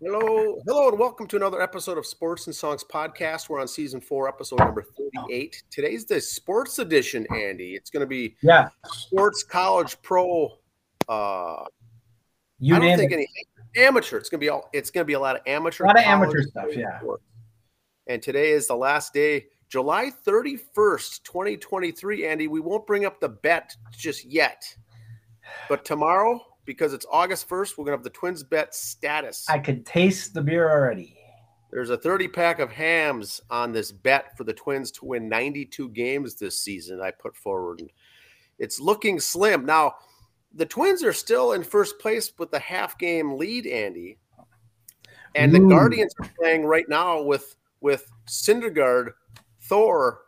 Hello, hello, and welcome to another episode of Sports and Songs podcast. We're on season four, episode number thirty-eight. Today's the sports edition, Andy. It's going to be yeah, sports, college, pro. Uh, you I don't think it. any amateur. It's going to be all. It's going to be a lot of amateur. A lot of amateur stuff, yeah. sports. And today is the last day, July thirty-first, twenty twenty-three. Andy, we won't bring up the bet just yet, but tomorrow, because it's August first, we're going to have the Twins bet status. I could taste the beer already. There's a 30 pack of Hamm's on this bet for the Twins to win 92 games this season. I put forward. It's looking slim. Now, the Twins are still in first place with the half game lead, Andy. And the Guardians are playing right now with with Syndergaard, Thor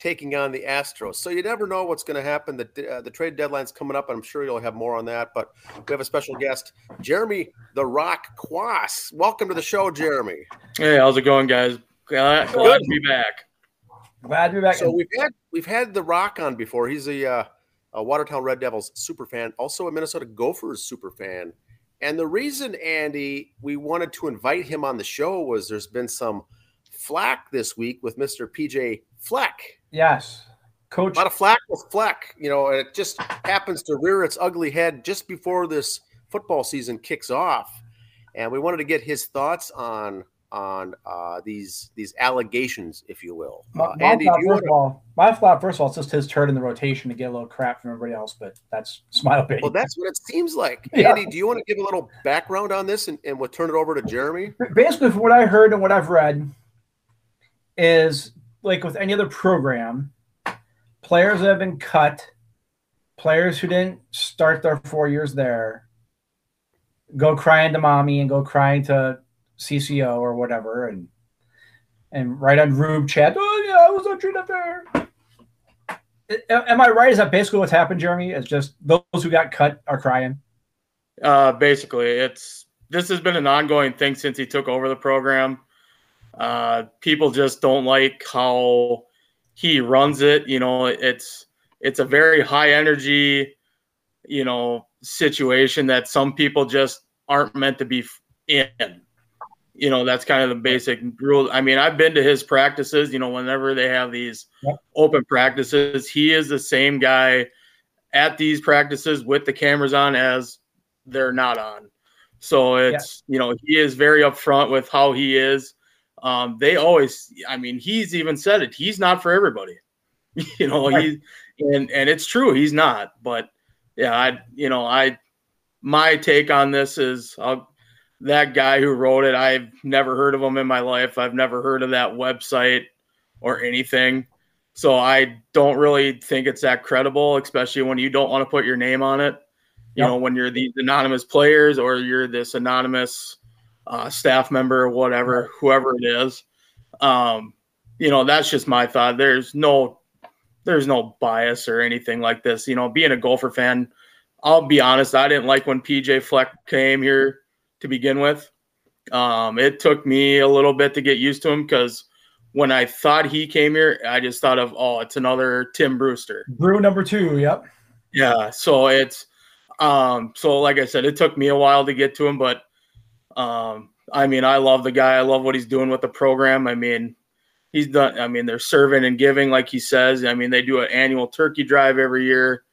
taking on the Astros. So you never know what's going to happen. The uh, the trade deadline's coming up, and I'm sure you'll have more on that. But we have a special guest, Jeremy the Rock Quass. Welcome to the show, Jeremy. Hey, how's it going, guys? Glad, glad to be back. Glad to be back. So we've had we've had the Rock on before. He's a, uh, a Watertown Red Devils super fan, also a Minnesota Gophers super fan. And the reason, Andy, we wanted to invite him on the show was there's been some flack this week with Mr. PJ Fleck. yes, coach. A lot of flack with Fleck, you know, and it just happens to rear its ugly head just before this football season kicks off. And we wanted to get his thoughts on on uh, these these allegations, if you will. my, Uh, my Andy, do thought, you first of all, my thought, first of all, it's just his turn in the rotation to get a little crap from everybody else, but that's my opinion. Well, that's what it seems like. Yeah. Andy, do you want to give a little background on this and, and we'll turn it over to Jeremy? Basically, from what I heard and what I've read, is like with any other program, players that have been cut, players who didn't start their four years there, go crying to mommy and go crying to CCO or whatever, and and write on Rube chat, oh yeah, I was not treated fair. Am I right? Is that basically what's happened, Jeremy? Is just those who got cut are crying. Uh, basically, it's this has been an ongoing thing since he took over the program. Uh, people just don't like how he runs it. You know, it's it's a very high energy, you know, situation that some people just aren't meant to be in. You know, that's kind of the basic rule. I mean, I've been to his practices. You know, whenever they have these Yep. open practices, he is the same guy at these practices with the cameras on as they're not on. So it's you know he is very upfront with how he is. Um, they always, I mean, he's even said it. He's not for everybody. you know, Right. he and and it's true. He's not. But yeah, I you know I my take on this is I'll, that guy who wrote it. I've never heard of him in my life. I've never heard of that website or anything. So I don't really think it's that credible, especially when you don't want to put your name on it. You Yep. know, when you're these anonymous players or you're this anonymous uh, staff member, whatever, whoever it is. Um, you know, that's just my thought. There's no, there's no bias or anything like this. You know, being a Gopher fan, I'll be honest. I didn't like when PJ Fleck came here to begin with. Um, it took me a little bit to get used to him because when I thought he came here, I just thought of, oh, it's another Tim Brewster. Brew number two. Yep. Yeah. So it's, um, so like I said, it took me a while to get to him, but, um, I mean, I love the guy. I love what he's doing with the program. I mean, he's done, I mean, they're serving and giving, like he says. I mean, they do an annual turkey drive every year,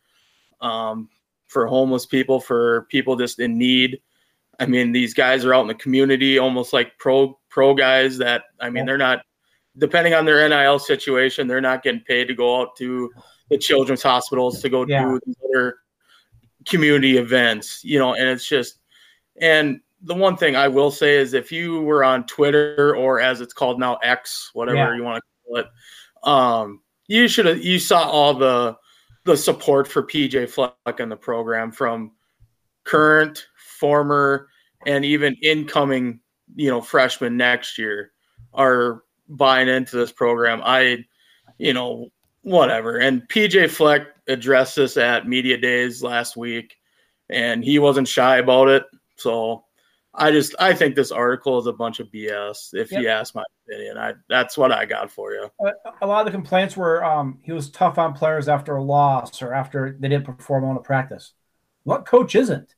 um, for homeless people, for people just in need. I mean, these guys are out in the community, almost like pro pro guys that I mean, they're not depending on their NIL situation, they're not getting paid to go out to the children's hospitals to go Yeah. do these other community events, you know, and it's just and the one thing I will say is if you were on Twitter or as it's called now X, whatever Yeah. you want to call it, um, you should have you saw all the the support for PJ Fleck in the program from current, former, and even incoming, you know, freshmen next year are buying into this program. I, you know, whatever. And PJ Fleck addressed this at media days last week, and he wasn't shy about it. So I just I think this article is a bunch of BS. If you ask my opinion, I that's what I got for you. a, a lot of the complaints were um, he was tough on players after a loss or after they didn't perform on a practice. What coach isn't?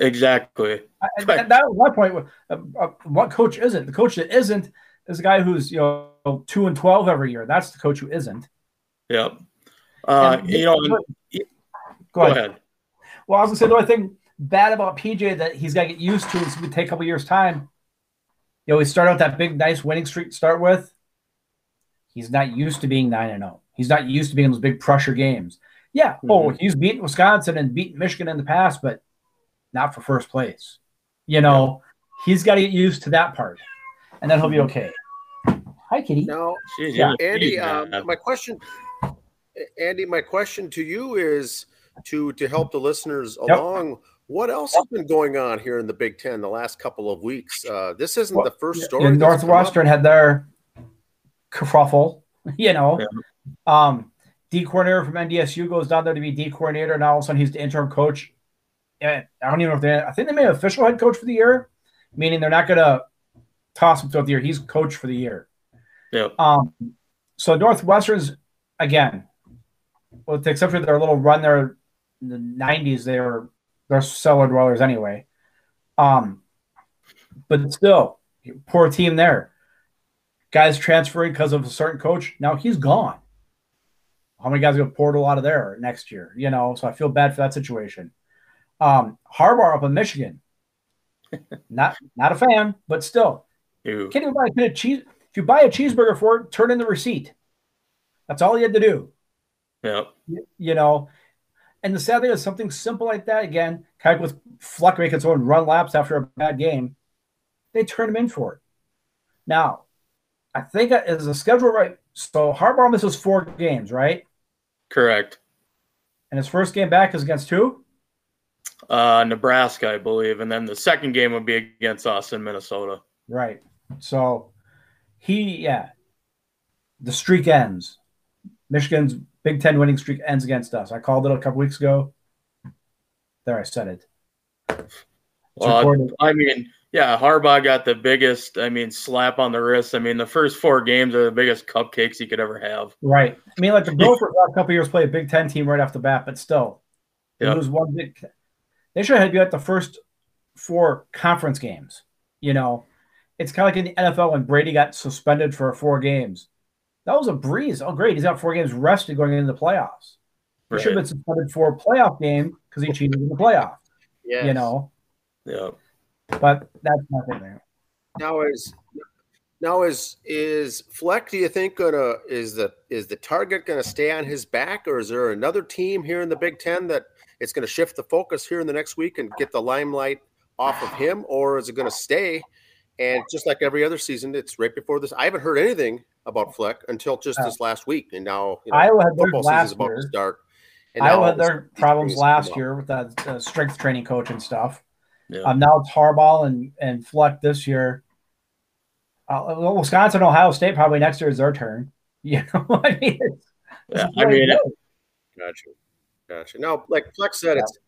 Exactly. And that was my point. Uh, uh, what coach isn't? The coach that isn't is a guy who's you know two and twelve every year. That's the coach who isn't. Yep. Uh, And- you know, go, go ahead. ahead. Well, I was gonna say the only thing bad about PJ that he's got to get used to is going to take a couple years time. You know, he started out that big, nice winning streak to start with. He's not used to being nine and zero. He's not used to being in those big pressure games. Yeah, oh, he's beaten Wisconsin and beaten Michigan in the past, but not for first place. You know, he's got to get used to that part, and then he'll be okay. Hi, Kitty. No, Jeez, Yeah. Andy, um, my question, Andy, my question to you is to to help the listeners Yep. along. What else has been going on here in the Big Ten the last couple of weeks? Uh, this isn't Well, the first story. that's. Northwestern had their kerfuffle, you know. Um, D coordinator from NDSU goes down there to be D coordinator, and all of a sudden he's the interim coach. And I don't even know if they. I think they made an official head coach for the year, meaning they're not going to toss him throughout the year. He's coach for the year. Yep. Um, so Northwestern's again, with the exception of their little run there in the '90s, they were they're cellar dwellers anyway. Um, but still, poor team there. Guys transferring because of a certain coach. Now he's gone. How many guys are going to portal out of there next year? You know, so I feel bad for that situation. Um, Harbaugh up in Michigan. not not a fan, but still, You- can't even buy a cheese. If you buy a cheeseburger for it, turn in the receipt. That's all you had to do. Yep. You know, and the sad thing is something simple like that again, kind of with Fleck making someone run laps after a bad game, they turn him in for it. Now, I think is the schedule right? So Harbaugh misses four games, right? Correct. And his first game back is against who? Uh, Nebraska, I believe, and then the second game would be against us in Minnesota. Right. So he, yeah, the streak ends. Michigan's Big Ten winning streak ends against us. I called it a couple weeks ago. There, I said it. Well. I mean, yeah, Harbaugh got the biggest, I mean, slap on the wrist. I mean, the first four games are the biggest cupcakes he could ever have. Right. I mean, like the Gophers last couple years play a Big Ten team right off the bat, but still, Yeah. lose one big. They should have had you at the first four conference games. You know, it's kind of like in the NFL when Brady got suspended for four games. That was a breeze. Oh, great. He's got four games rested going into the playoffs. He should have been suspended for a playoff game because he cheated in the playoff. Yes. You know, Yeah. but that's nothing there. Now is now is is Fleck? Do you think gonna is the is the target going to stay on his back, or is there another team here in the Big Ten that it's going to shift the focus here in the next week and get the limelight off of him, or is it going to stay? And just like every other season, it's right before this. I haven't heard anything about Fleck until just this last week, and now you know, Iowa had theirs football last season's about to start. And Iowa had their problems last year with that uh, strength training coach and stuff. Yeah. Um, now it's Harbaugh and and Fleck this year. Uh, well, Wisconsin, Ohio State probably next year is their turn. You know, I mean, it's, Yeah, it's I mean, really Gotcha. Gotcha. Now, like Fleck said, it's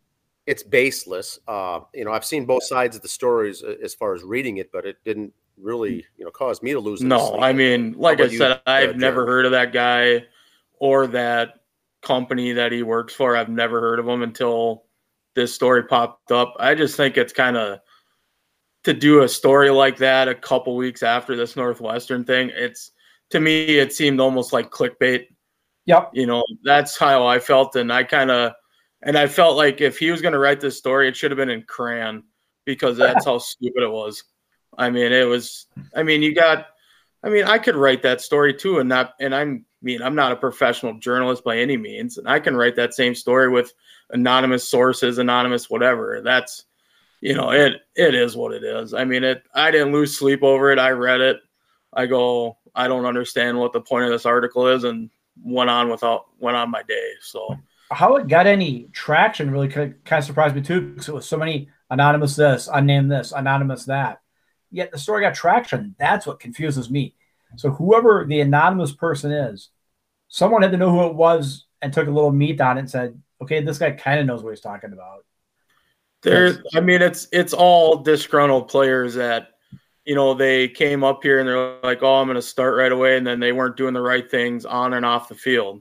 it's baseless. Uh, you know, I've seen both sides of the stories uh, as far as reading it, but it didn't really, you know, caused me to lose. No, sleep. I mean, like I about you, said, uh, I've never heard of that guy or that company that he works for. I've never heard of him until this story popped up. I just think it's kind of to do a story like that a couple weeks after this Northwestern thing. It's to me, it seemed almost like clickbait. Yep. You know, that's how I felt, and I kind of, and I felt like if he was going to write this story, it should have been in crayon because that's how stupid it was. I mean, it was. I mean, you got. I mean, I could write that story too, and not. And I'm. I mean, I'm not a professional journalist by any means, and I can write that same story with anonymous sources, anonymous whatever. That's, you know, it. It is what it is. I mean, it. I didn't lose sleep over it. I read it. I go. I don't understand what the point of this article is, and went on without went on my day. So how it got any traction really kind of, surprised me too because it was so many anonymous this, unnamed this, anonymous that. Yet the story got traction. That's what confuses me. So whoever the anonymous person is, someone had to know who it was and took a little meat on it and said, "Okay, this guy kind of knows what he's talking about." There, I mean, it's it's all disgruntled players that, you know, they came up here and they're like, "Oh, I'm going to start right away," and then they weren't doing the right things on and off the field,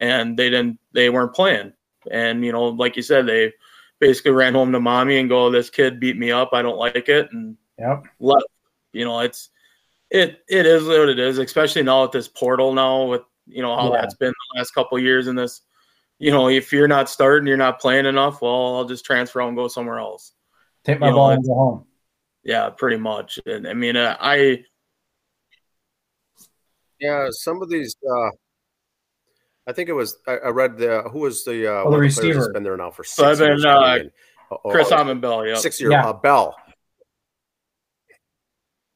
and they didn't, they weren't playing, and you know, like you said, they basically ran home to mommy and go, "This kid beat me up. I don't like it," and Yep. left. You know, it's it it is what it is, especially now with this portal now with you know how Yeah. that's been the last couple of years in this. You know, if you're not starting, you're not playing enough. Well, I'll just transfer out and go somewhere else. Take my You know, ball and go home. Yeah, pretty much. And I mean, uh, I Yeah, some of these. Uh, I think it was. I, I read the who was the uh, Oh, the one of players receiver. been there now for six So I've been, years. uh. Oh, Chris oh, Autman-Bell, yeah, six year Yeah. uh, Bell.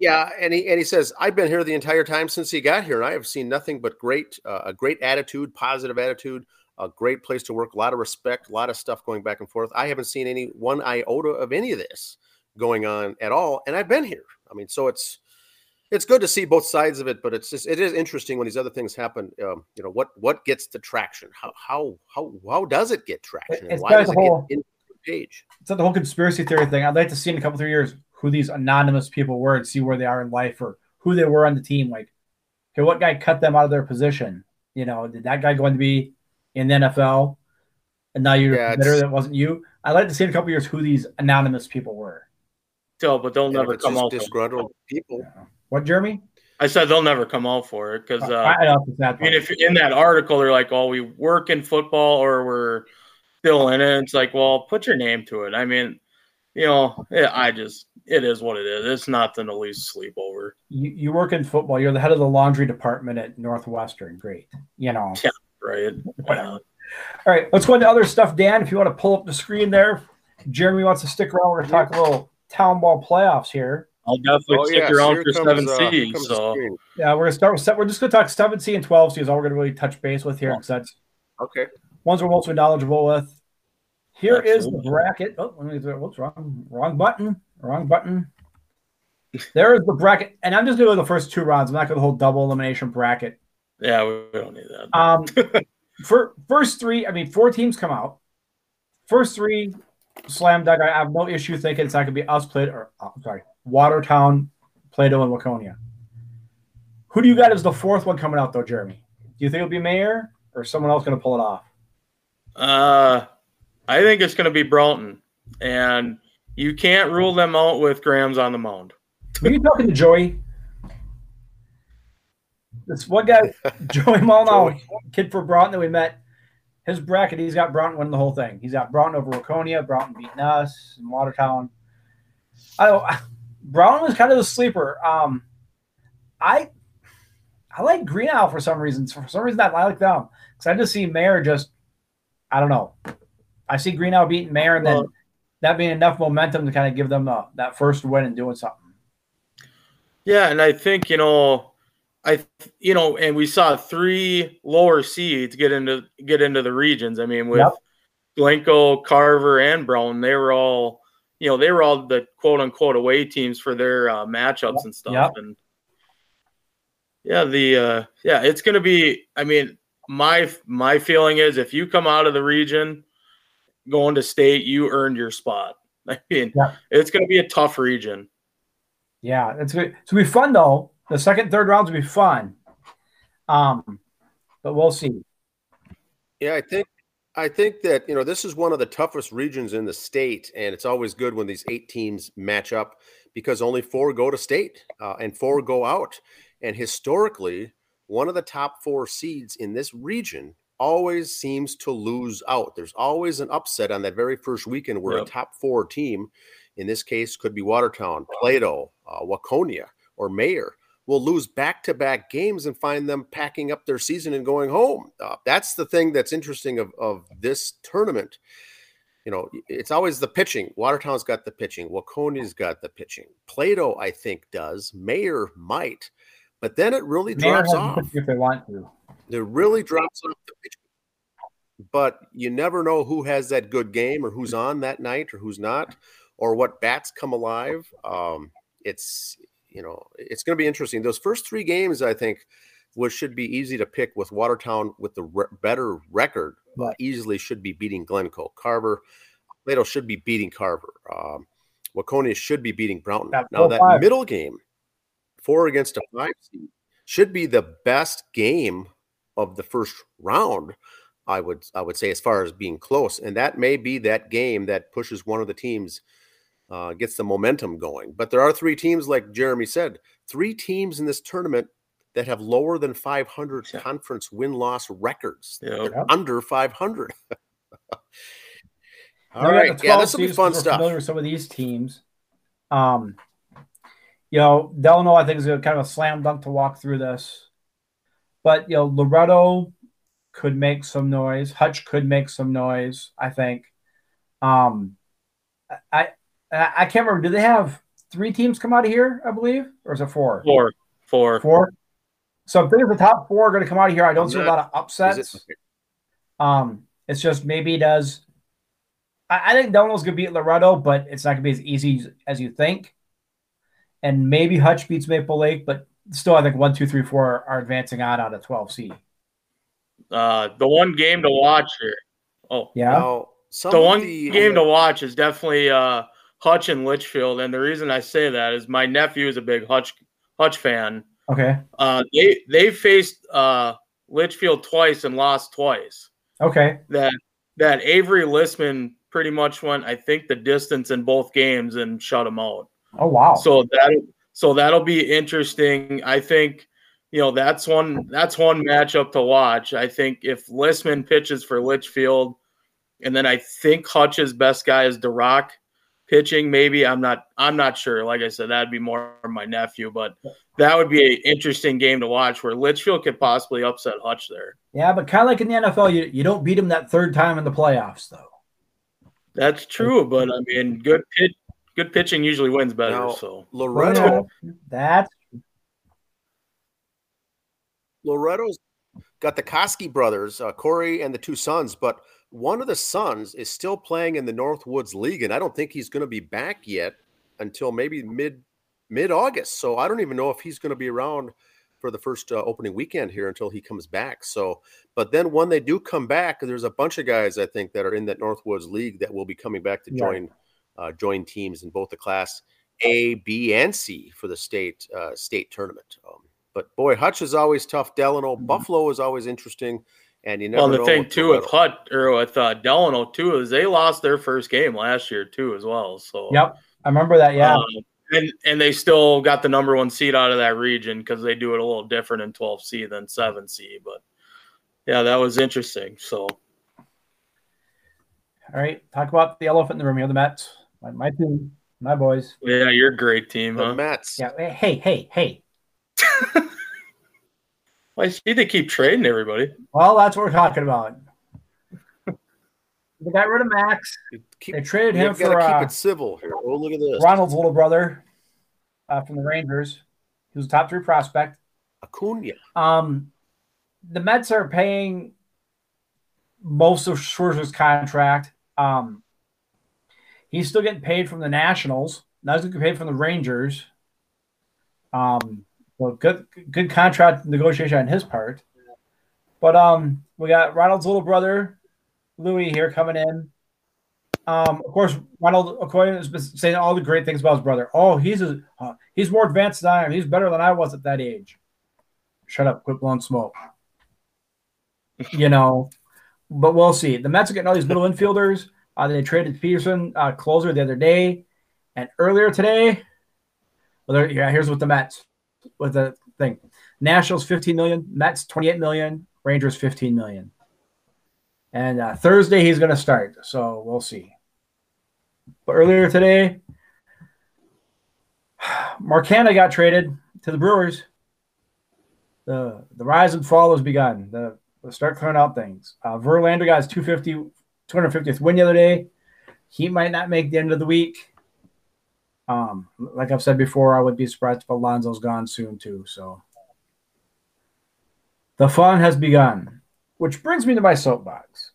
Yeah, and he and he says I've been here the entire time since he got here, and I have seen nothing but great uh, a great attitude, positive attitude, a great place to work, a lot of respect, a lot of stuff going back and forth. I haven't seen any one iota of any of this going on at all, and I've been here. I mean, so it's it's good to see both sides of it, but it's just it is interesting when these other things happen. Um, you know what what gets the traction? How how how how does it get traction? It's why does the it whole- get the page? It's like the whole conspiracy theory thing. I'd like to see in a couple three years who these anonymous people were and see where they are in life or who they were on the team. Like, okay, what guy cut them out of their position? You know, did that guy going to be in the NFL? And now you're Yeah, bitter it's- that wasn't you. I'd like to see in a couple years who these anonymous people were. still, but they'll And if never come just out. for it. disgruntled people. What, Jeremy? I said they'll never come out for it because I, uh, I know I mean, if in that article they're like, "Oh, we work in football or we're still in it," it's like, well, put your name to it. I mean, you know, yeah, I just it is what it is. It's nothing to lose sleep over. you, you work in football, you're the head of the laundry department at Northwestern. Great. You know. Yeah, Right? Yeah. All right, let's go into other stuff, Dan. If you want to pull up the screen there, Jeremy wants to stick around. We're going to talk a little town ball playoffs here. I'll definitely Oh, stick yes, around here for seven uh, C. comes the So. Yeah, we're gonna start with se- we're just gonna talk seven C and twelve C is all we're gonna really touch base with here because that's Okay. ones we're mostly knowledgeable with. Here is Absolutely. the bracket. Oh, let me do it. Whoops, wrong, wrong button, wrong button. There is the bracket, and I'm just go the first two rounds. I'm not gonna hold double elimination bracket. yeah, we don't need that. Um, for first three, I mean, four teams come out. First three, slam dunk. I have no issue thinking it's not gonna be us played or I'm sorry, Watertown, Plato, and Waconia. Who do you got as the fourth one coming out though, Jeremy? Do you think it'll be Mayer or someone else gonna pull it off? Uh, I think it's going to be Brownton, and you can't rule them out with Graham's on the mound. Were you talking to Joey? This one guy, Joey Molnau, kid for Brownton that we met. His bracket, he's got Brownton winning the whole thing. He's got Brownton over Waconia, Brownton beating us, and Watertown. I don't. Brownton was kind of the sleeper. Um, I I like Green Isle for some reasons. For some reason, that I like them because I just see Mayer just. I don't know. I see Green Isle beating Mayer, and then Well- that being enough momentum to kind of give them uh, that first win and doing something. Yeah, and I think you know, I you know, and we saw three lower seeds get into get into the regions. I mean, with Yep. Glencoe, Carver, and Brown, they were all you know they were all the quote unquote away teams for their uh, matchups and stuff. Yep. And yeah, the uh, yeah, it's going to be. I mean, my my feeling is if you come out of the region going to state, you earned your spot. I mean, Yep. it's going to be a tough region. Yeah, it's good. It's gonna be fun though. The second, third rounds will be fun. Um, but we'll see. Yeah, I think I think that you know this is one of the toughest regions in the state, and it's always good when these eight teams match up because only four go to state uh, and four go out. And historically, one of the top four seeds in this region always seems to lose out. There's always an upset on that very first weekend where Yep. a top four team, in this case, could be Watertown, Plato, uh, Waconia, or Mayer, will lose back to back games and find them packing up their season and going home. Uh, that's the thing that's interesting of, of this tournament. You know, it's always the pitching. Watertown's got the pitching. Waconia's got the pitching. Plato, I think, does. Mayer might. But then it really Mayer drops off. if they want to. It really drops off the pitch. But you never know who has that good game or who's on that night or who's not, or what bats come alive. Um, it's you know it's going to be interesting. Those first three games, I think, which should be easy to pick with Watertown with the re- better record, uh, easily should be beating Glencoe. Carver, Plato should be beating Carver. Um, Waconia should be beating Brownton. That now that 4-5. middle game, four against a five seed, should be the best game of the first round. I would I would say as far as being close, and that may be that game that pushes one of the teams, uh, gets the momentum going. But there are three teams, like Jeremy said, three teams in this tournament that have lower than 500 Yeah. conference win loss records. Under 500. All Now we got right, yeah, 12 this will be fun stuff. Familiar with some of these teams. Um, you know, Delano, I think is a kind of a slam dunk to walk through this, but you know, Loretto could make some noise. Hutch could make some noise. I think. Um, I I, I can't remember. Do they have three teams come out of here? I believe, or is it four? Four. Four. Four. So I think the top four are going to come out of here. I don't I'm see a lot of upsets. It- Um, it's just maybe does. I, I think Delano's gonna beat Loretto, but it's not gonna be as easy as, as you think. And maybe Hutch beats Maple Lake, but still, I think one, two, three, four are advancing on out of twelve C. Uh, the one game to watch here. Oh, Yeah, Now, some the one the- game to watch is definitely uh, Hutch and Litchfield, and the reason I say that is my nephew is a big Hutch Hutch fan. okay, Uh, they they faced uh, Litchfield twice and lost twice. okay, That that Avery Listman pretty much went, I think, the distance in both games and shut him out. oh wow, So that so that'll be interesting. I think you know that's one that's one matchup to watch. I think if Listman pitches for Litchfield, and then I think Hutch's best guy is DeRock pitching. Maybe I'm not I'm not sure. Like I said, that'd be more my nephew, but that would be an interesting game to watch where Litchfield could possibly upset Hutch there. yeah, but kind of like in the NFL, you you don't beat them that third time in the playoffs, though. That's true, but I mean, good pitch, good pitching usually wins better. Now, so Loretto That's Loretto's got the Koski brothers, uh, Corey and the two sons, but one of the sons is still playing in the Northwoods League, and I don't think he's going to be back yet until maybe mid mid August. So I don't even know if he's going to be around for the first uh, opening weekend here until he comes back. So, but then when they do come back, there's a bunch of guys I think that are in that Northwoods League that will be coming back to Yeah. join uh, join teams in both the Class A, B, and C for the state uh, state tournament. Um, but boy, Hutch is always tough. Delano, Mhm. Buffalo is always interesting, and you never well, the know thing too with Loretto. Hut or with uh, Delano too is they lost their first game last year too as well. So yep. I remember that. Yeah, Um, and and they still got the number one seed out of that region because they do it a little different in 12C than 7C. But yeah, that was interesting. So All right, talk about the elephant in the room here, the Mets. My, my team, my boys. yeah, you're a great team, the huh? Mets. Yeah, hey, hey, hey. I see they keep trading everybody. Well, that's what we're talking about. they got rid of Max. Keep, They traded him for keep uh, it civil here. Oh, look at this. Ronald's little brother uh, from the Rangers. He was a top three prospect. Acuna. Um, the Mets are paying most of Scherzer's contract. Um, he's still getting paid from the Nationals. Now he's getting paid from the Rangers. Um, well, good good contract negotiation on his part. But um, we got Ronald's little brother, Louis, here coming in. Um, of course, Ronald Acuna has been saying all the great things about his brother. Oh, he's a, uh, he's more advanced than I am. He's better than I was at that age. Shut up, quit blowing smoke. you know, but we'll see. The Mets are getting all these middle infielders. Uh, they traded Peterson, uh, closer, the other day, and earlier today. Well, yeah, here's what the Mets with the thing: Nationals 15 million, Mets 28 million, Rangers 15 million. And uh, Thursday he's going to start, so we'll see. But earlier today, Mark Canha got traded to the Brewers. The the rise and fall has begun. The, the start clearing out things. Uh, Verlander got his 250, 250th win the other day. He might not make the end of the week. Um, like I've said before, I would be surprised if Alonso's gone soon too. So the fun has begun, which brings me to my soapbox.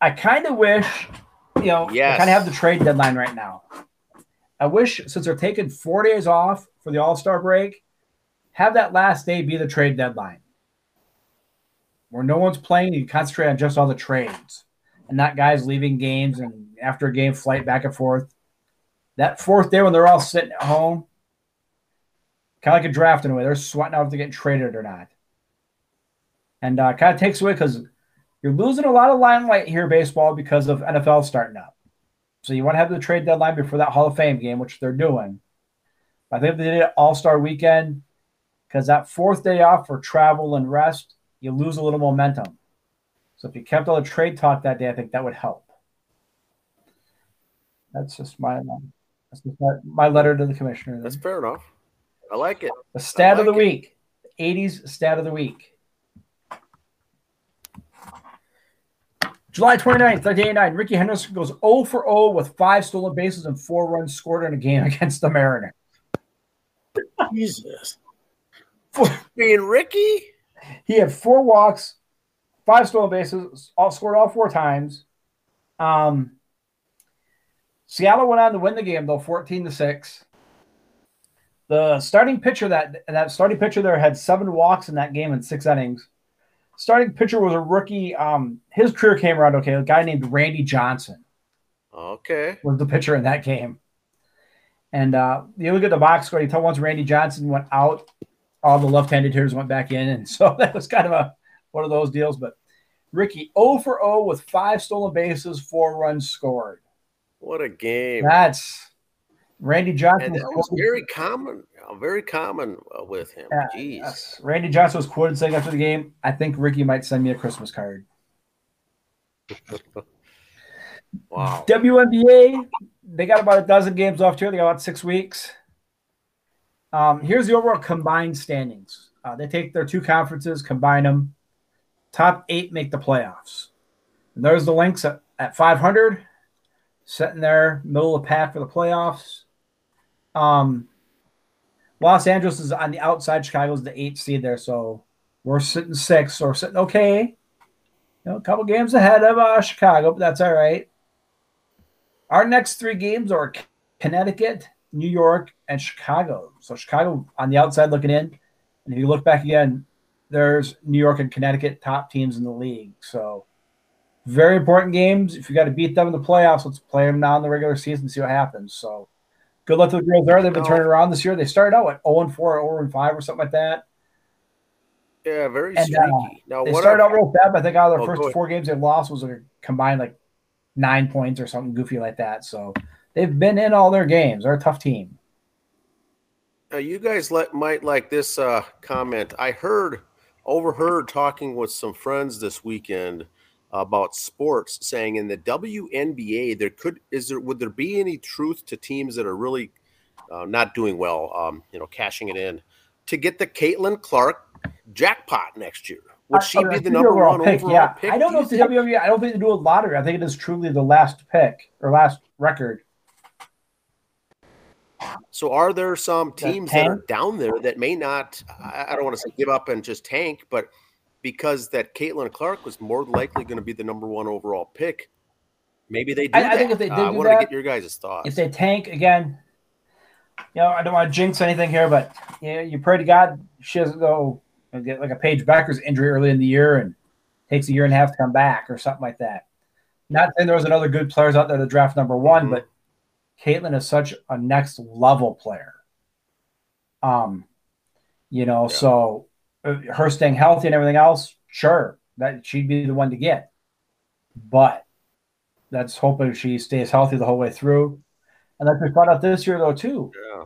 I kind of wish, you know, Yes. I kind of have the trade deadline right now. I wish since they're taking four days off for the All Star break, have that last day be the trade deadline, where no one's playing. You concentrate on just all the trades, and not guys leaving games and after a game flight back and forth. That fourth day when they're all sitting at home, kind of like a draft in a way, they're sweating out if they're getting traded or not. and uh, kind of takes away because you're losing a lot of limelight here, baseball, because of NFL starting up. So you want to have the trade deadline before that Hall of Fame game, which they're doing. I think they did it All Star Weekend because that fourth day off for travel and rest, you lose a little momentum. So if you kept all the trade talk that day, I think that would help. That's just my that's just my, my letter to the commissioner. That's fair enough. I like it. The stat like of the it. week. 80s stat of the week. July 29th, 1989, Rickey Henderson goes 0 for 0 with five stolen bases and four runs scored in a game against the Mariners. Jesus. For being Rickey, He had four walks, five stolen bases, all scored all four times. Um, Seattle went on to win the game though, 14 to 6. The starting pitcher that that starting pitcher there had seven walks in that game in six innings. Starting pitcher was a rookie. Um, his career came around okay. A guy named Randy Johnson okay. was the pitcher in that game. And uh, you look at the box score. You tell once Randy Johnson went out, all the left-handed hitters went back in, and so that was kind of a one of those deals. But Rickey 0 for 0 with five stolen bases, four runs scored. What a game. That's Randy Johnson. and that was very common, uh, very common uh, with him. Jeez. yes. Randy Johnson was quoted saying after the game, "I think Rickey might send me a Christmas card." Wow. WNBA, they got about a dozen games off here. They got about six weeks. Um, here's the overall combined standings. Uh, they take their two conferences, combine them. Top eight make the playoffs. And there's the Lynx at, at 500, sitting there, middle of the pack for the playoffs. Um, Los Angeles is on the outside. Chicago's the eighth seed there, so we're sitting six, we're sitting okay. You know, a couple games ahead of uh, Chicago, but that's all right. Our next three games are Connecticut, New York, and Chicago. So Chicago on the outside looking in. And if you look back again, there's New York and Connecticut top teams in the league. So very important games. If you got to beat them in the playoffs, let's play them now in the regular season and see what happens. So good luck to the girls there. They've been turning around this year. They started out at 0 and 4 or 0 and 5 or something like that. Yeah, very And, uh, now, They what started I- out real bad, but I think out of their Oh, first four games they lost was a combined like nine points or something goofy like that. So they've been in all their games. They're a tough team. Uh, you guys let, might like this uh, comment. I heard, overheard talking with some friends this weekend about sports, saying in the WNBA there could is there would there be any truth to teams that are really uh, not doing well, um, you know, cashing it in to get the Caitlin Clark jackpot next year? Would she be the number one pick? overall Yeah, pick? I don't do know if the think? WNBA. I don't think they do a lottery. I think it is truly the last pick or last record. So are there some teams that are down there that may not I, I don't want to say give up and just tank, but because that Caitlin Clark was more likely going to be the number one overall pick, maybe they do I- I think if they Uh, did I do want to get your guys' thoughts. If they tank again, you know, I don't want to jinx anything here, but you, know, you pray to God she doesn't go and get like a Paige Bueckers' injury early in the year and takes a year and a half to come back or something like that. Not saying there was another good players out there to draft number one, Mhm. but Caitlin is such a next level player. Um, you know, Yeah. so uh, her staying healthy and everything else, sure, that she'd be the one to get. But that's hoping she stays healthy the whole way through. And like we found out this year though too, yeah.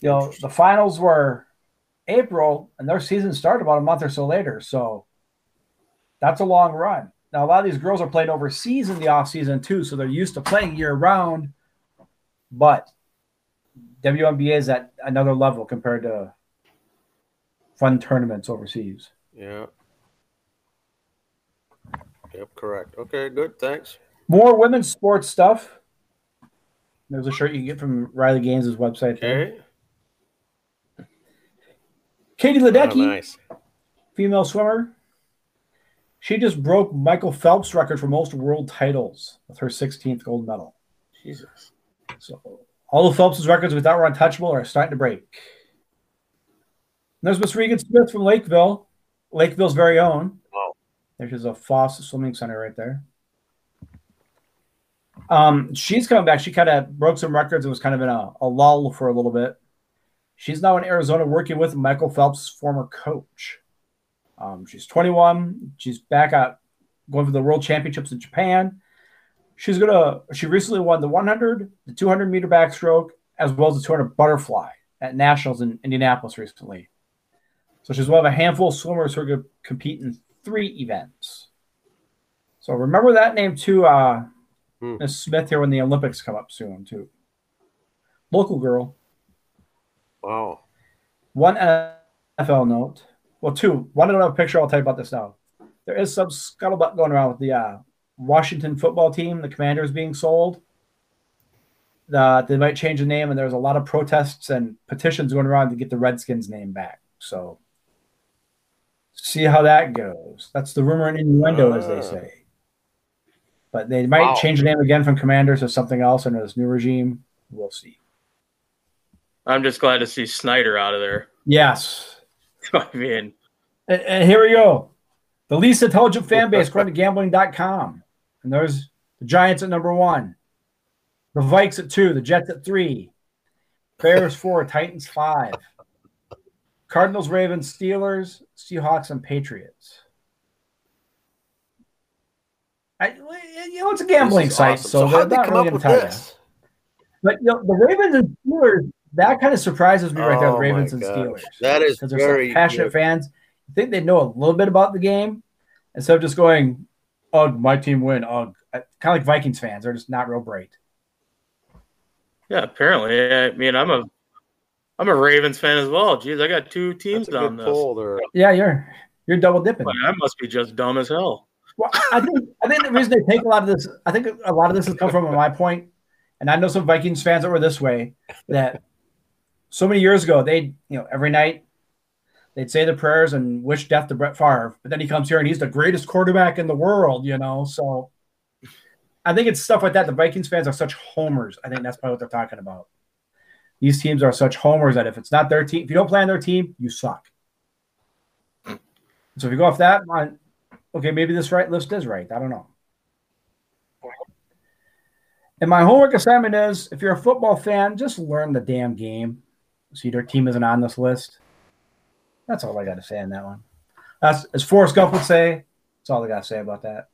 you know, the finals were April and their season started about a month or so later. So that's a long run. Now a lot of these girls are playing overseas in the off season too, so they're used to playing year round. But WNBA is at another level compared to fun tournaments overseas. Yeah. Yep, correct. Okay, good. Thanks. More women's sports stuff. There's a shirt you can get from Riley Gaines' website. there. Okay. Katie Oh, Ledecky, nice. female swimmer. She just broke Michael Phelps' record for most world titles with her 16th gold medal. Jesus. So all of Phelps' records we thought were untouchable are starting to break. And there's Miss Regan Smith from Lakeville, Lakeville's very own. Wow. There's a Foss Swimming Center right there. Um, she's coming back. She kind of broke some records and was kind of in a, a lull for a little bit. She's now in Arizona working with Michael Phelps' former coach. Um, she's 21. She's back at going for the World Championships in Japan. She's gonna. She recently won the 100, the 200 meter backstroke, as well as the 200 butterfly at nationals in Indianapolis recently. So she's one of a handful of swimmers who are going to compete in three events. So remember that name too, uh, Hmm. Miss Smith here when the Olympics come up soon too. Local girl. Wow. One NFL note. Well, two. One another picture. I'll tell you about this now. There is some scuttlebutt going around with the uh, Washington football team. The Commanders being sold. Uh, they might change the name, and there's a lot of protests and petitions going around to get the Redskins name back. So, see how that goes. That's the rumor and innuendo, as they Ah. say. But they might Wow. change the name again from Commanders to something else under this new regime. We'll see. I'm just glad to see Snyder out of there. Yes. I mean, And, and here we go. The least intelligent fan base, according to gambling.com. And there's the Giants at number one, the Vikes at two, the Jets at three, Bears four, Titans five, Cardinals, Ravens, Steelers, Seahawks, and Patriots. I, you know, it's a gambling site, awesome. so, how'd they're they not come really up with tell you. this? But you know, the Ravens and Steelers, that kind of surprises me right there. The Oh, Ravens and. Steelers. That is because they're very such passionate good. fans. You think they know a little bit about the game instead of just going, "Ugh, my team win." Ugh, kind of like Vikings fans. They're just not real bright. yeah, apparently. I mean, I'm a I'm a Ravens fan as well. Jeez, I got two teams That's on this. pull there. Yeah, you're you're double dipping. Boy, I must be just dumb as hell. Well, I think I think the reason they take a lot of this, I think a lot of this has come from my point, and I know some Vikings fans that were this way. That so many years ago, they you know every night they'd say the prayers and wish death to Brett Favre, but then he comes here and he's the greatest quarterback in the world, you know. So I think it's stuff like that. The Vikings fans are such homers. I think that's probably what they're talking about. These teams are such homers that if it's not their team, if you don't play on their team, you suck. So if you go off that, okay, maybe this right list is right. I don't know. And my homework assignment is if you're a football fan, just learn the damn game. See, their team isn't on this list. That's all I got to say on that one. That's as Forrest Gump would say. That's all I got to say about that.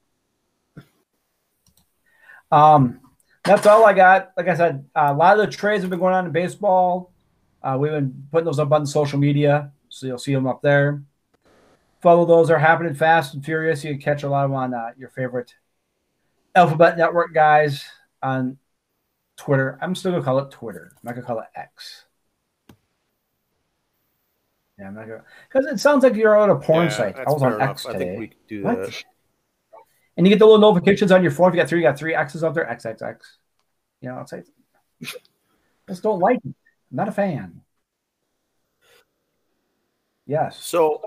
Um, that's all I got. Like I said, a lot of the trades have been going on in baseball. Uh, we've been putting those up on social media, so you'll see them up there follow those. They're happening fast and furious. You can catch a lot of them on uh, your favorite Alphabet Network guys on Twitter. I'm still gonna call it Twitter. I'm not gonna call it X. Yeah, I'm not gonna because it sounds like you're on a porn Yeah, site. I was on enough. X I today. think we could do What? that. And you get the little notifications on your phone. If you got three, you got three X's up there. XXX. You know, it's like just don't like it. I'm not a fan. Yes. So,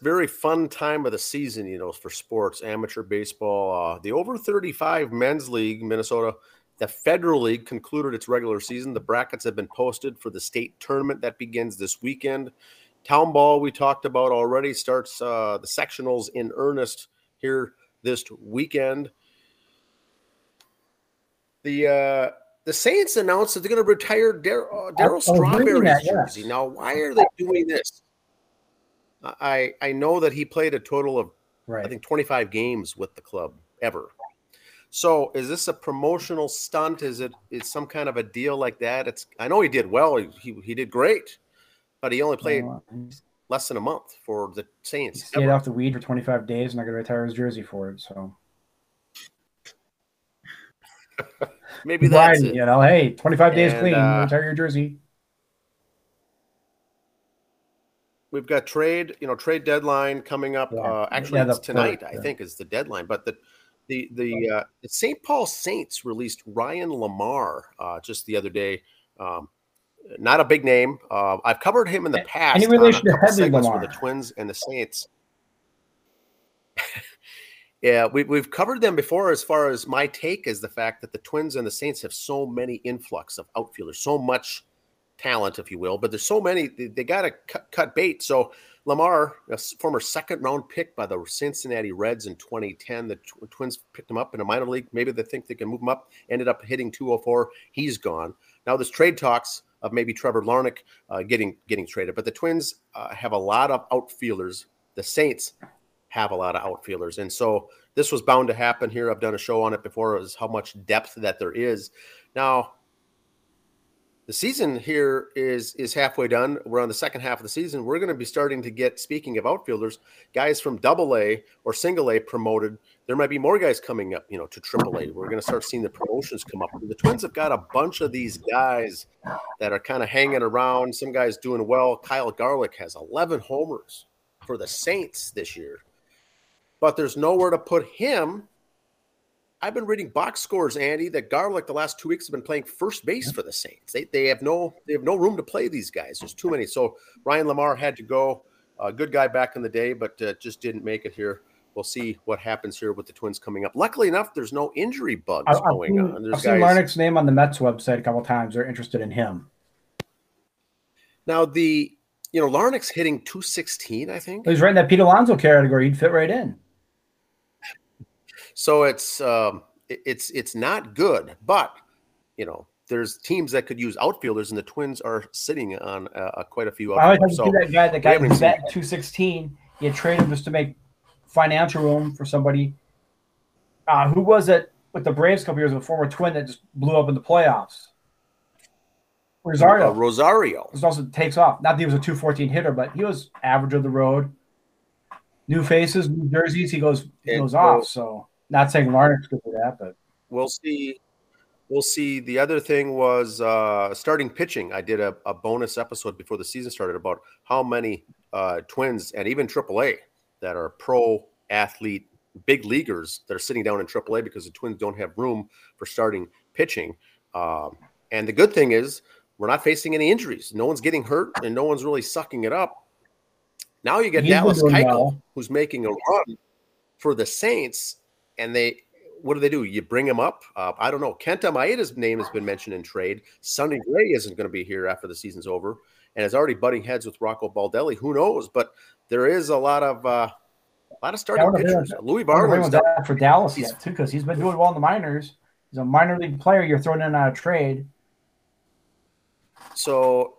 very fun time of the season, you know, for sports, amateur baseball. Uh, the over 35 men's league, Minnesota, the Federal League concluded its regular season. The brackets have been posted for the state tournament that begins this weekend. Town ball, we talked about already, starts uh, the sectionals in earnest here this weekend. The uh, the Saints announced that they're going to retire uh, I Darryl was Strawberry's jersey. Now, why are they doing this? I I know that he played a total of Right. I think 25 games with the club ever. So is this a promotional stunt? Is it is some kind of a deal like that? It's I know he did well. He he, he did great, but he only played less than a month for the He Saints. stayed ever. off the weed for 25 days and I going to retire his jersey for it. So Maybe that's it. you know, hey, 25 days And, clean, uh, retire your jersey. We've got trade, you know, trade deadline coming up. Yeah. Uh, actually, Yeah, it's tonight. first, I yeah. think is the deadline. But the the the, uh, the St. Paul Saints released Ryan LaMarre uh, just the other day. Um, not a big name. Uh, I've covered him in the past. any on relation to Hedley Lamarr? the Twins and the Saints. yeah, we, we've covered them before. As far as my take is the fact that the Twins and the Saints have so many influx of outfielders, so much talent, if you will. But there's so many they, they got to cut, cut bait. So LaMarre, a former second round pick by the Cincinnati Reds in 2010, the Tw- Twins picked him up in a minor league. Maybe they think they can move him up. Ended up hitting 204. He's gone. Now there's trade talks of maybe Trevor Larnach uh, getting getting traded, but the Twins uh, have a lot of outfielders the Saints have a lot of outfielders. And so this was bound to happen here. I've done a show on it before, is how much depth that there is. Now, the season here is is halfway done. We're on the second half of the season. We're going to be starting to get, speaking of outfielders, guys from double A or single A promoted. There might be more guys coming up, you know, to triple A. We're going to start seeing the promotions come up. The Twins have got a bunch of these guys that are kind of hanging around. Some guys doing well. Kyle Garlick has 11 homers for the Saints this year, but there's nowhere to put him I've been reading box scores, Andy, that Garlick the last two weeks have been playing first base for the Saints. They, they have no they have no room to play these guys. There's too many. So Ryan LaMarre had to go. A good guy back in the day, but uh, just didn't make it here. We'll see what happens here with the Twins coming up. Luckily enough, there's no injury bugs I've going seen, on. There's I've seen Larnach's name on the Mets website a couple times. They're interested in him. now the you know Larnach's hitting 216, I think. He's right in that Pete Alonso category. He'd fit right in. So it's um, it's it's not good, but you know there's teams that could use outfielders, and the Twins are sitting on uh, quite a few. I always have to So see that guy. That who's seen at 216. You trade him just to make financial room for somebody. Uh, who was it with the Braves a couple years? A former Twin that just blew up in the playoffs. Rosario. uh, Rosario. This also takes off. Not that he was a 214 hitter, but he was average of the road. New faces, new jerseys. He goes he goes off. So not saying Larnach's good do that, but We'll see. We'll see. The other thing was uh, starting pitching. I did a, a bonus episode before the season started about how many uh, Twins and even AAA that are pro athlete big leaguers that are sitting down in AAA because the Twins don't have room for starting pitching. Um, and the good thing is we're not facing any injuries. No one's getting hurt, and no one's really sucking it up. Now you get He's Dallas Keuchel, well. who's making a run for the Saints, and they what do they do? You bring him up? Uh, I don't know. Kenta Maeda's name has been mentioned in trade. Sonny Gray isn't going to be here after the season's over, and is already butting heads with Rocco Baldelli. Who knows? But there is a lot of uh, a lot of starting I wonder if pitchers. Louis I wonder if Barlow's anyone's for Dallas he's- yet too, because he's been doing well in the minors. He's a minor league player. You're throwing in on a trade. So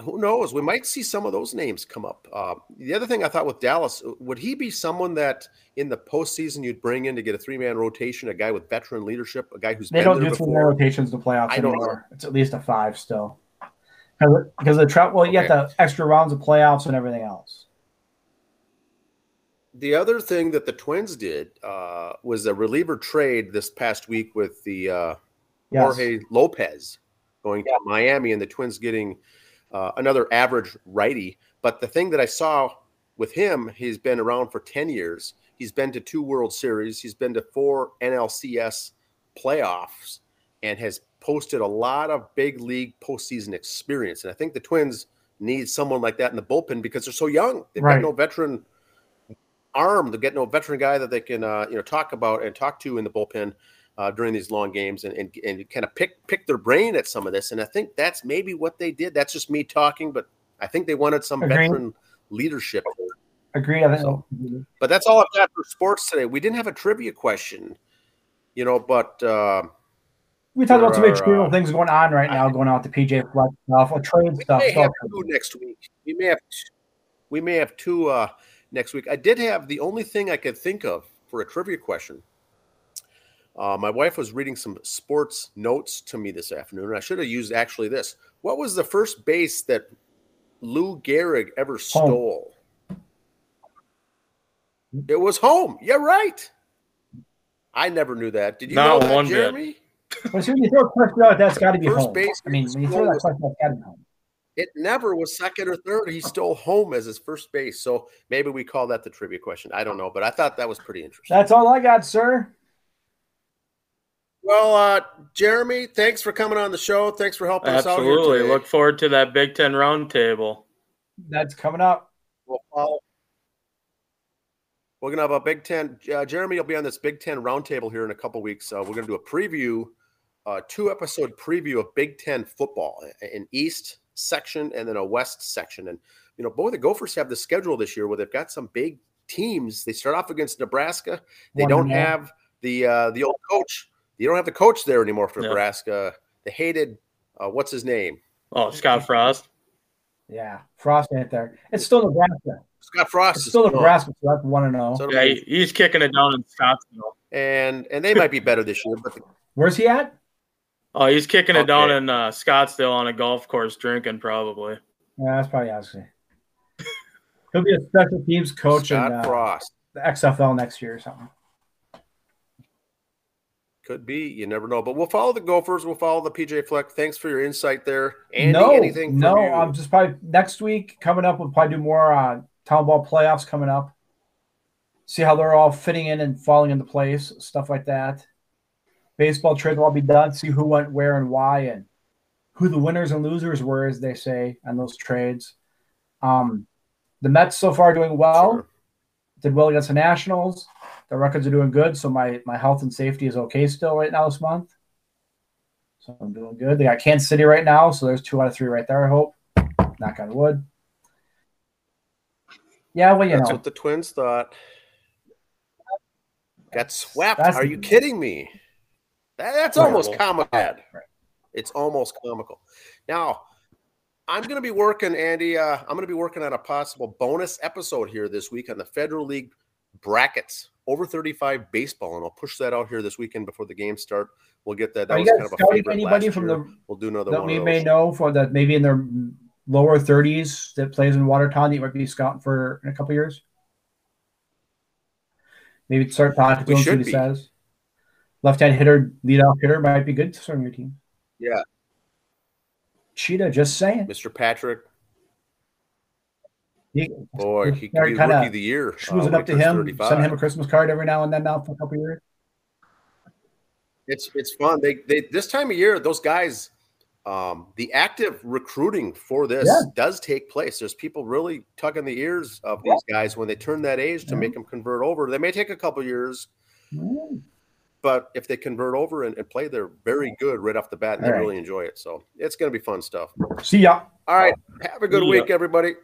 who knows? We might see some of those names come up. Uh, the other thing I thought with Dallas, would he be someone that in the postseason you'd bring in to get a three man rotation, a guy with veteran leadership, a guy who's They been don't there do three man rotations the playoffs I don't anymore. It's at least a five still. Because the trap. Well, you Okay. got the extra rounds of playoffs and everything else. The other thing that the Twins did uh, was a reliever trade this past week with the uh, Yes. Jorge Lopez going to Miami and the Twins getting uh, another average righty. But the thing that I saw with him, he's been around for 10 years. He's been to two World Series, he's been to four NLCS playoffs, and has posted a lot of big league postseason experience. And I think the Twins need someone like that in the bullpen because they're so young. They've Right. got no veteran arm. They get no veteran guy that they can uh, you know talk about and talk to in the bullpen uh, during these long games and, and and kind of pick pick their brain at some of this. And I think that's maybe what they did. That's just me talking, but I think they wanted some Agreed. veteran leadership. I think. So- But that's all I've got for sports today. We didn't have a trivia question, you know, but uh, we talked about some there big are, trivial uh, things going on right now, going on with the PJ Fleck's stuff, with trade we stuff. may stuff. have two next week. We may have we may have two uh, next week. I did have the only thing I could think of for a trivia question. Uh, my wife was reading some sports notes to me this afternoon, and I should have used actually this. What was the first base that Lou Gehrig ever stole? It was home. You're right. I never knew that. Did you Not know that, one bit. Jeremy? But when you throw a question out, that's got to be First home. base I mean, when you throw that question, that's got to be home. It never was second or third. He stole home as his first base. So maybe we call that the trivia question. I don't know, but I thought that was pretty interesting. That's all I got, sir. Well, uh, Jeremy, thanks for coming on the show. Thanks for helping us out Absolutely. here today. Look forward to that Big Ten roundtable. That's coming up. We'll follow. We're gonna have a Big Ten. Uh, Jeremy will be on this Big Ten roundtable here in a couple weeks. Uh, we're gonna do a preview, uh, two episode preview of Big Ten football, an East section and then a West section. And you know, both the Gophers have the schedule this year where they've got some big teams. They start off against Nebraska. They One don't and have the uh, the old coach. You don't have the coach there anymore for Yeah. Nebraska. The hated, uh, what's his name? Oh, Scott Frost. Yeah, Frost ain't there. It's still Nebraska. Scott Frost It's is still oh, Nebraska, so that's one and zero. so Yeah, he- he's kicking it down in Scottsdale. and and they might be better this year, but the, Where's he at? Oh, he's kicking it down in uh, Scottsdale on a golf course, drinking probably. Yeah, that's probably actually. He'll be a special teams coach in Scott uh, Frost the XFL next year or something. Could be. You never know. But we'll follow the Gophers. We'll follow the PJ Fleck. Thanks for your insight there, Andy. no, anything? No. you? I'm just probably next week coming up. We'll probably do more uh, town ball playoffs coming up. See how they're all fitting in and falling into place, stuff like that. Baseball trades will all be done. See who went where and why, and who the winners and losers were, as they say, on those trades. Um, the Mets so far doing well. Sure. Did well against the Nationals. The records are doing good, so my my health and safety is okay still right now this month. So I'm doing good. They got Kansas City right now, so there's two out of three right there. I hope. Knock on wood. Yeah, well, you That's know, what the Twins thought. Got swept. That's Are you kidding me? That, that's Horrible. almost comical. Right. It's almost comical. Now, I'm going to be working, Andy. Uh, I'm going to be working on a possible bonus episode here this week on the Federal League brackets over 35 baseball, and I'll push that out here this weekend before the games start. We'll get that. That are you was kind of a favorite anybody last from year. the We'll do another that one. we may know for that maybe in their lower 30s that plays in Watertown that you might be scouting for in a couple years? Maybe start talking to We him, see what he says. Left-hand hitter, leadoff hitter might be good to start on your team. Yeah. Cheetah, just saying. Mr. Patrick, He, boy, he could be kinda rookie of the year. uh, schmoozing when up to him, 35. send him a Christmas card every now and then now for a couple years. It's it's fun. They they this time of year, those guys, um, the active recruiting for this Yeah. does take place. There's people really tugging the ears of these guys when they turn that age to Yeah. make them convert over. They may take a couple years, Mm. but if they convert over and, and play, they're very good right off the bat, and they All right. really enjoy it. So it's going to be fun stuff. See ya. All right, have a good Yeah. week, everybody.